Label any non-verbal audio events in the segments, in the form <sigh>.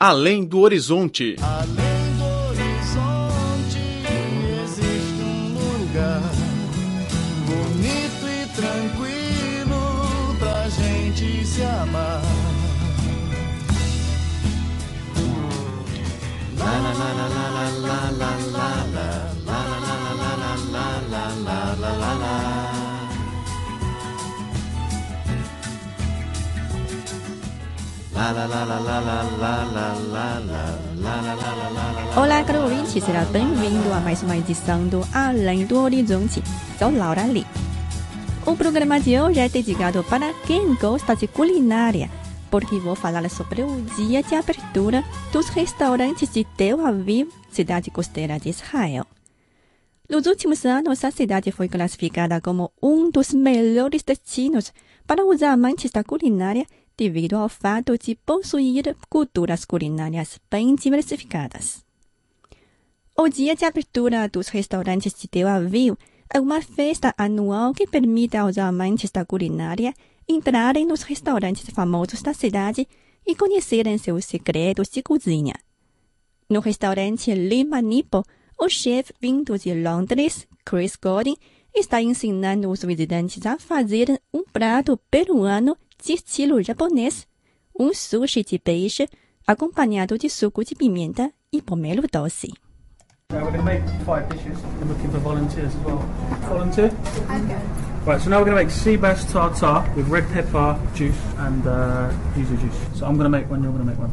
Além do Horizonte. Além Olá, caro ouvinte, será bem-vindo a mais uma edição do Além do Horizonte. Sou Laura Lee. O programa de hoje é dedicado para quem gosta de culinária, porque vou falar sobre o dia de abertura dos restaurantes de Tel Aviv, cidade costeira de Israel. Nos últimos anos, a cidade foi classificada como um dos melhores destinos para os amantes da culinária devido ao fato de possuir culturas culinárias bem diversificadas. O dia de abertura dos restaurantes de Tel Aviv é uma festa anual que permite aos amantes da culinária entrarem nos restaurantes famosos da cidade e conhecerem seus segredos de cozinha. No restaurante Lima Nipo, o chefe vindo de Londres, Chris Godin, está ensinando os visitantes a fazer um prato peruano de estilo japonês, um sushi de peixe acompanhado de suco de pimenta e pomelo doce. Now we're going to make five dishes. We're looking for volunteers as well. Volunteer? Right, so now we're going to make sea bass tartare with red pepper juice and uh, yuzu juice. So I'm going to make one, you're going to make one.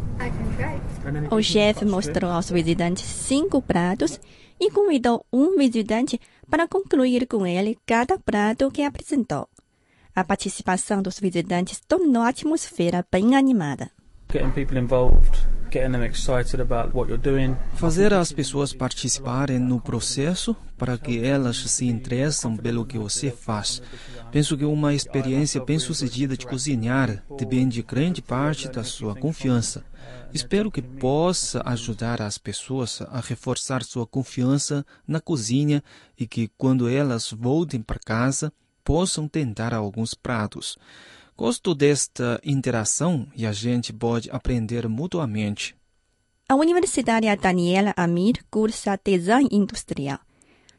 Then if O chefe mostrou aos visitantes cinco pratos e convidou um visitante para concluir com ele cada prato que apresentou. A participação dos visitantes tornou a atmosfera bem animada. Getting people involved, getting them excited about what you're doing. Fazer as pessoas participarem no processo para que elas se interessam pelo que você faz. Penso que uma experiência bem-sucedida de cozinhar depende grande parte da sua confiança. Espero que possa ajudar as pessoas a reforçar sua confiança na cozinha e que, quando elas voltem para casa, possam tentar alguns pratos. Gosto desta interação e a gente pode aprender mutuamente. A universitária Daniela Amir cursa design industrial.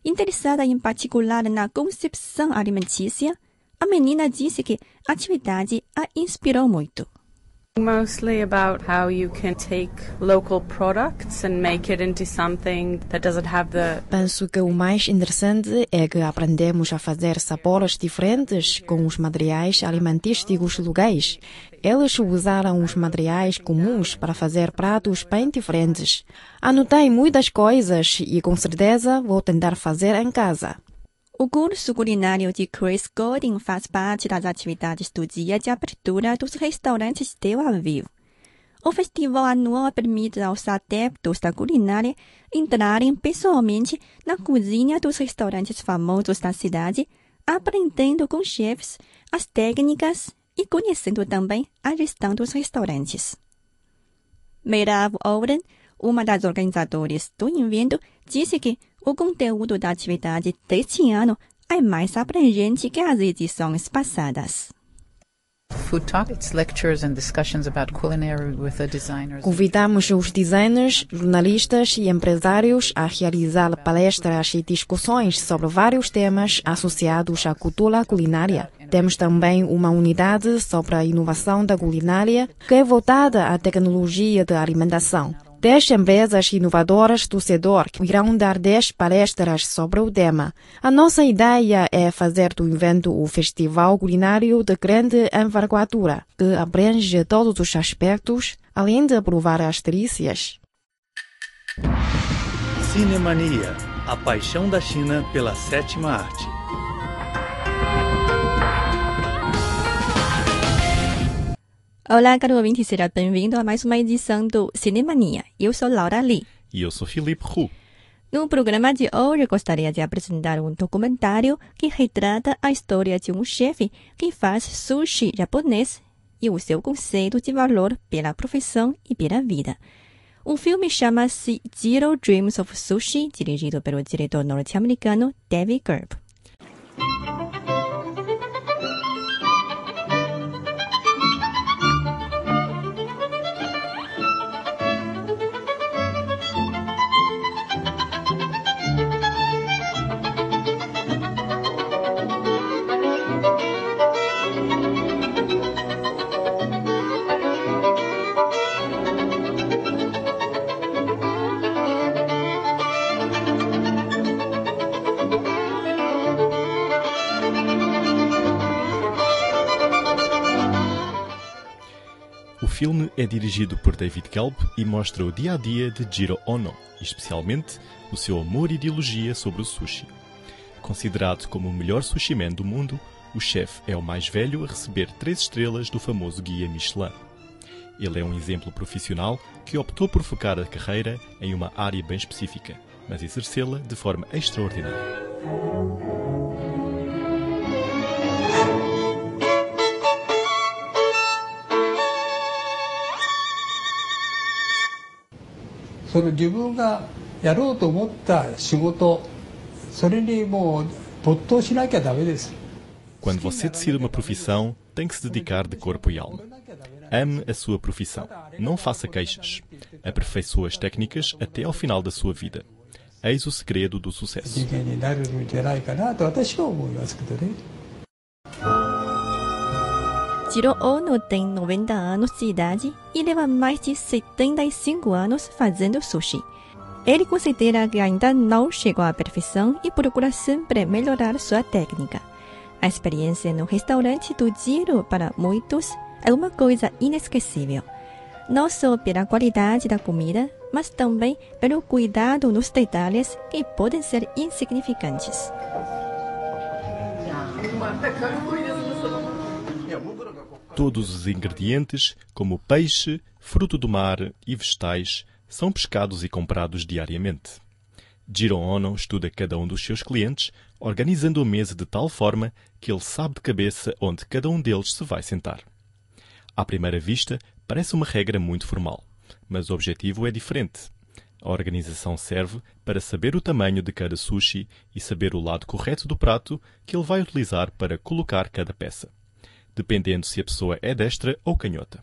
Interessada em particular na concepção alimentícia, a menina disse que a atividade a inspirou muito. Mostly about how you can take local products and make it into something that doesn't have the Penso que o mais interessante é que aprendemos a fazer sabores diferentes com os materiais alimentísticos locais. Eles usaram os materiais comuns para fazer pratos bem diferentes. Anotei muitas coisas e com certeza vou tentar fazer em casa. O curso culinário de Chris Godin faz parte das atividades do dia de abertura dos restaurantes de Tel Aviv. O festival anual permite aos adeptos da culinária entrarem pessoalmente na cozinha dos restaurantes famosos da cidade, aprendendo com chefes as técnicas e conhecendo também a gestão dos restaurantes. Meirav Oren, uma das organizadoras do evento, disse que o conteúdo da atividade deste ano é mais abrangente que as edições passadas. Convidamos os designers, jornalistas e empresários a realizar palestras e discussões sobre vários temas associados à cultura culinária. Temos também uma unidade sobre a inovação da culinária que é voltada à tecnologia de alimentação. Dez empresas inovadoras do setor que irão dar dez palestras sobre o tema. A nossa ideia é fazer do evento o festival culinário de grande envergadura, que abrange todos os aspectos, além de provar as delícias. Cinemania, a paixão da China pela sétima arte. Olá, caro ouvinte, seja bem-vindo a mais uma edição do Cinemania. Eu sou Laura Lee. E eu sou Felipe Hu. No programa de hoje, gostaria de apresentar um documentário que retrata a história de um chefe que faz sushi japonês e o seu conceito de valor pela profissão e pela vida. O filme chama-se Zero Dreams of Sushi, dirigido pelo diretor norte-americano David Gerb. Filme é dirigido por David Kelp e mostra o dia a dia de Jiro Ono, especialmente o seu amor e ideologia sobre o sushi. Considerado como o melhor sushi man do mundo, o chefe é o mais velho a receber três estrelas do famoso guia Michelin. Ele é um exemplo profissional que optou por focar a carreira em uma área bem específica, mas exercê-la de forma extraordinária. Quando você decide uma profissão, tem que se dedicar de corpo e alma. Ame a sua profissão. Não faça queixas. Aperfeiçoe as técnicas até ao final da sua vida. Eis o segredo do sucesso. Jiro Ono tem 90 anos de idade e leva mais de 75 anos fazendo sushi. Ele considera que ainda não chegou à perfeição e procura sempre melhorar sua técnica. A experiência no restaurante do Jiro, para muitos, é uma coisa inesquecível. Não só pela qualidade da comida, mas também pelo cuidado nos detalhes que podem ser insignificantes. Todos os ingredientes, como peixe, fruto do mar e vegetais, são pescados e comprados diariamente. Jiro Ono estuda cada um dos seus clientes, organizando a mesa de tal forma que ele sabe de cabeça onde cada um deles se vai sentar. À primeira vista, parece uma regra muito formal, mas o objetivo é diferente. A organização serve para saber o tamanho de cada sushi e saber o lado correto do prato que ele vai utilizar para colocar cada peça, dependendo se a pessoa é destra ou canhota.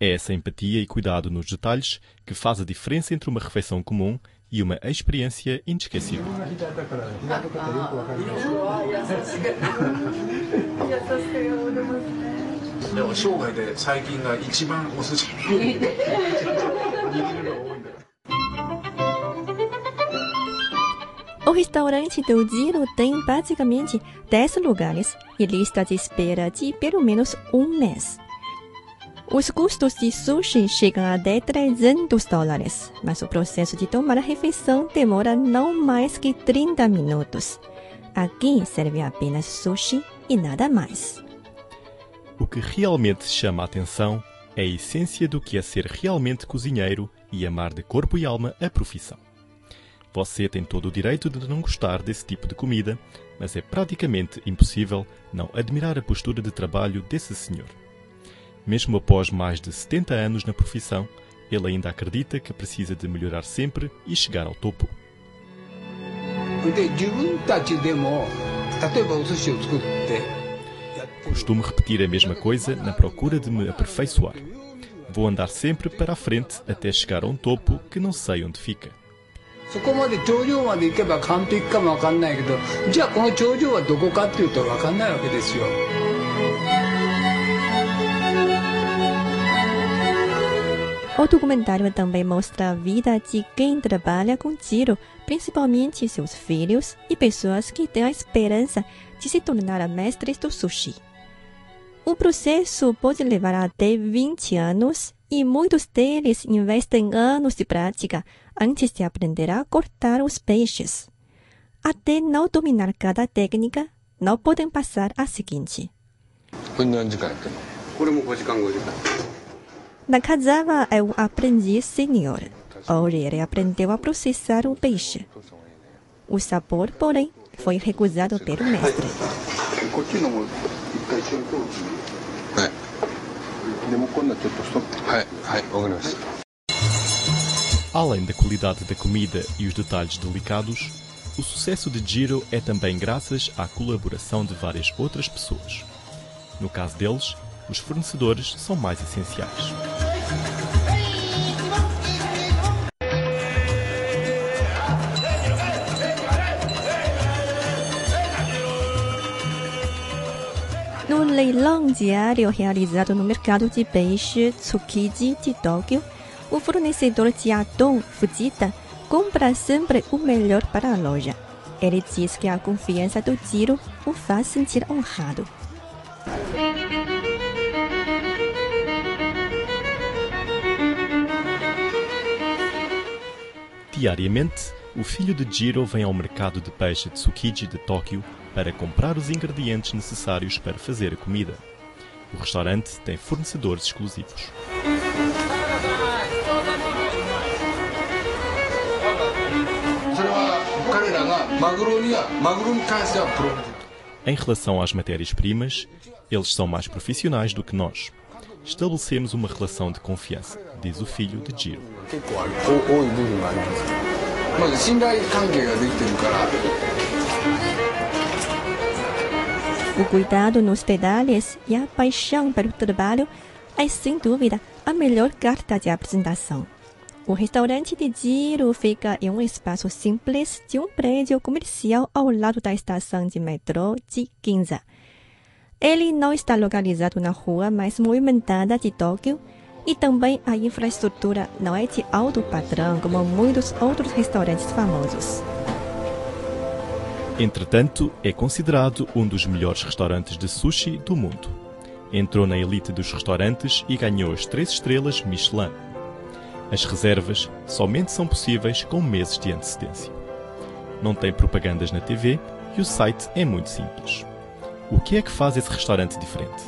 É essa empatia e cuidado nos detalhes que faz a diferença entre uma refeição comum e uma experiência inesquecível. <laughs> <laughs> <laughs> restaurante do Jiro tem basicamente 10 lugares e lista de espera de pelo menos um mês. Os custos de sushi chegam a até 300 dólares, mas o processo de tomar a refeição demora não mais que 30 minutos. Aqui serve apenas sushi e nada mais. O que realmente chama a atenção é a essência do que é ser realmente cozinheiro e amar de corpo e alma a profissão. Você tem todo o direito de não gostar desse tipo de comida, mas é praticamente impossível não admirar a postura de trabalho desse senhor. Mesmo após mais de 70 anos na profissão, ele ainda acredita que precisa de melhorar sempre e chegar ao topo. Costumo repetir a mesma coisa na procura de me aperfeiçoar. Vou andar sempre para a frente até chegar a um topo que não sei onde fica. そこまで頂上まで行けば完璧かもわかんないけどじゃあこの頂上はどこかっていうとわかんないわけですよ O documentário também mostra a vida de quem trabalha com tiro, principalmente seus filhos e pessoas que têm a esperança de se tornar mestres do sushi. O processo pode levar até 20 anos e muitos deles investem anos de prática antes de aprender a cortar os peixes. Até não dominar cada técnica, não podem passar a seguinte. Nakazawa é um aprendiz senior. Ori ele aprendeu a processar o peixe. O sabor, porém, foi recusado pelo mestre. É. Além da qualidade da comida e os detalhes delicados, o sucesso de Giro é também graças à colaboração de várias outras pessoas. No caso deles, os fornecedores são mais essenciais. No leilão diário realizado no mercado de peixe Tsukiji de Tóquio, o fornecedor Jiadong Fujita compra sempre o melhor para a loja. Ele diz que a confiança do tiro o faz sentir honrado. Diariamente, o filho de Jiro vem ao mercado de peixe de Tsukiji de Tóquio para comprar os ingredientes necessários para fazer a comida. O restaurante tem fornecedores exclusivos. Em relação às matérias-primas, eles são mais profissionais do que nós. Estabelecemos uma relação de confiança, diz o filho de Jiro. O cuidado nos detalhes e a paixão pelo trabalho é, sem dúvida, a melhor carta de apresentação. O restaurante de Giro fica em um espaço simples de um prédio comercial ao lado da estação de metrô de Ginza. Ele não está localizado na rua mais movimentada de Tóquio e também a infraestrutura não é de alto padrão como muitos outros restaurantes famosos. Entretanto, é considerado um dos melhores restaurantes de sushi do mundo. Entrou na elite dos restaurantes e ganhou as três estrelas Michelin. As reservas somente são possíveis com meses de antecedência. Não tem propagandas na TV e o site é muito simples. O que é que faz esse restaurante diferente?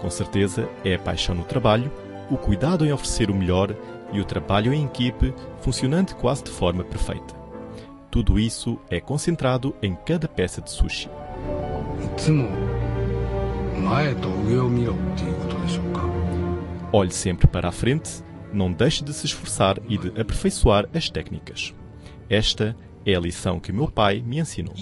Com certeza é a paixão no trabalho, o cuidado em oferecer o melhor e o trabalho em equipe funcionando quase de forma perfeita. Tudo isso é concentrado em cada peça de sushi. Olhe sempre para a frente não deixe de se esforçar e de aperfeiçoar as técnicas. Esta é a lição que meu pai me ensinou.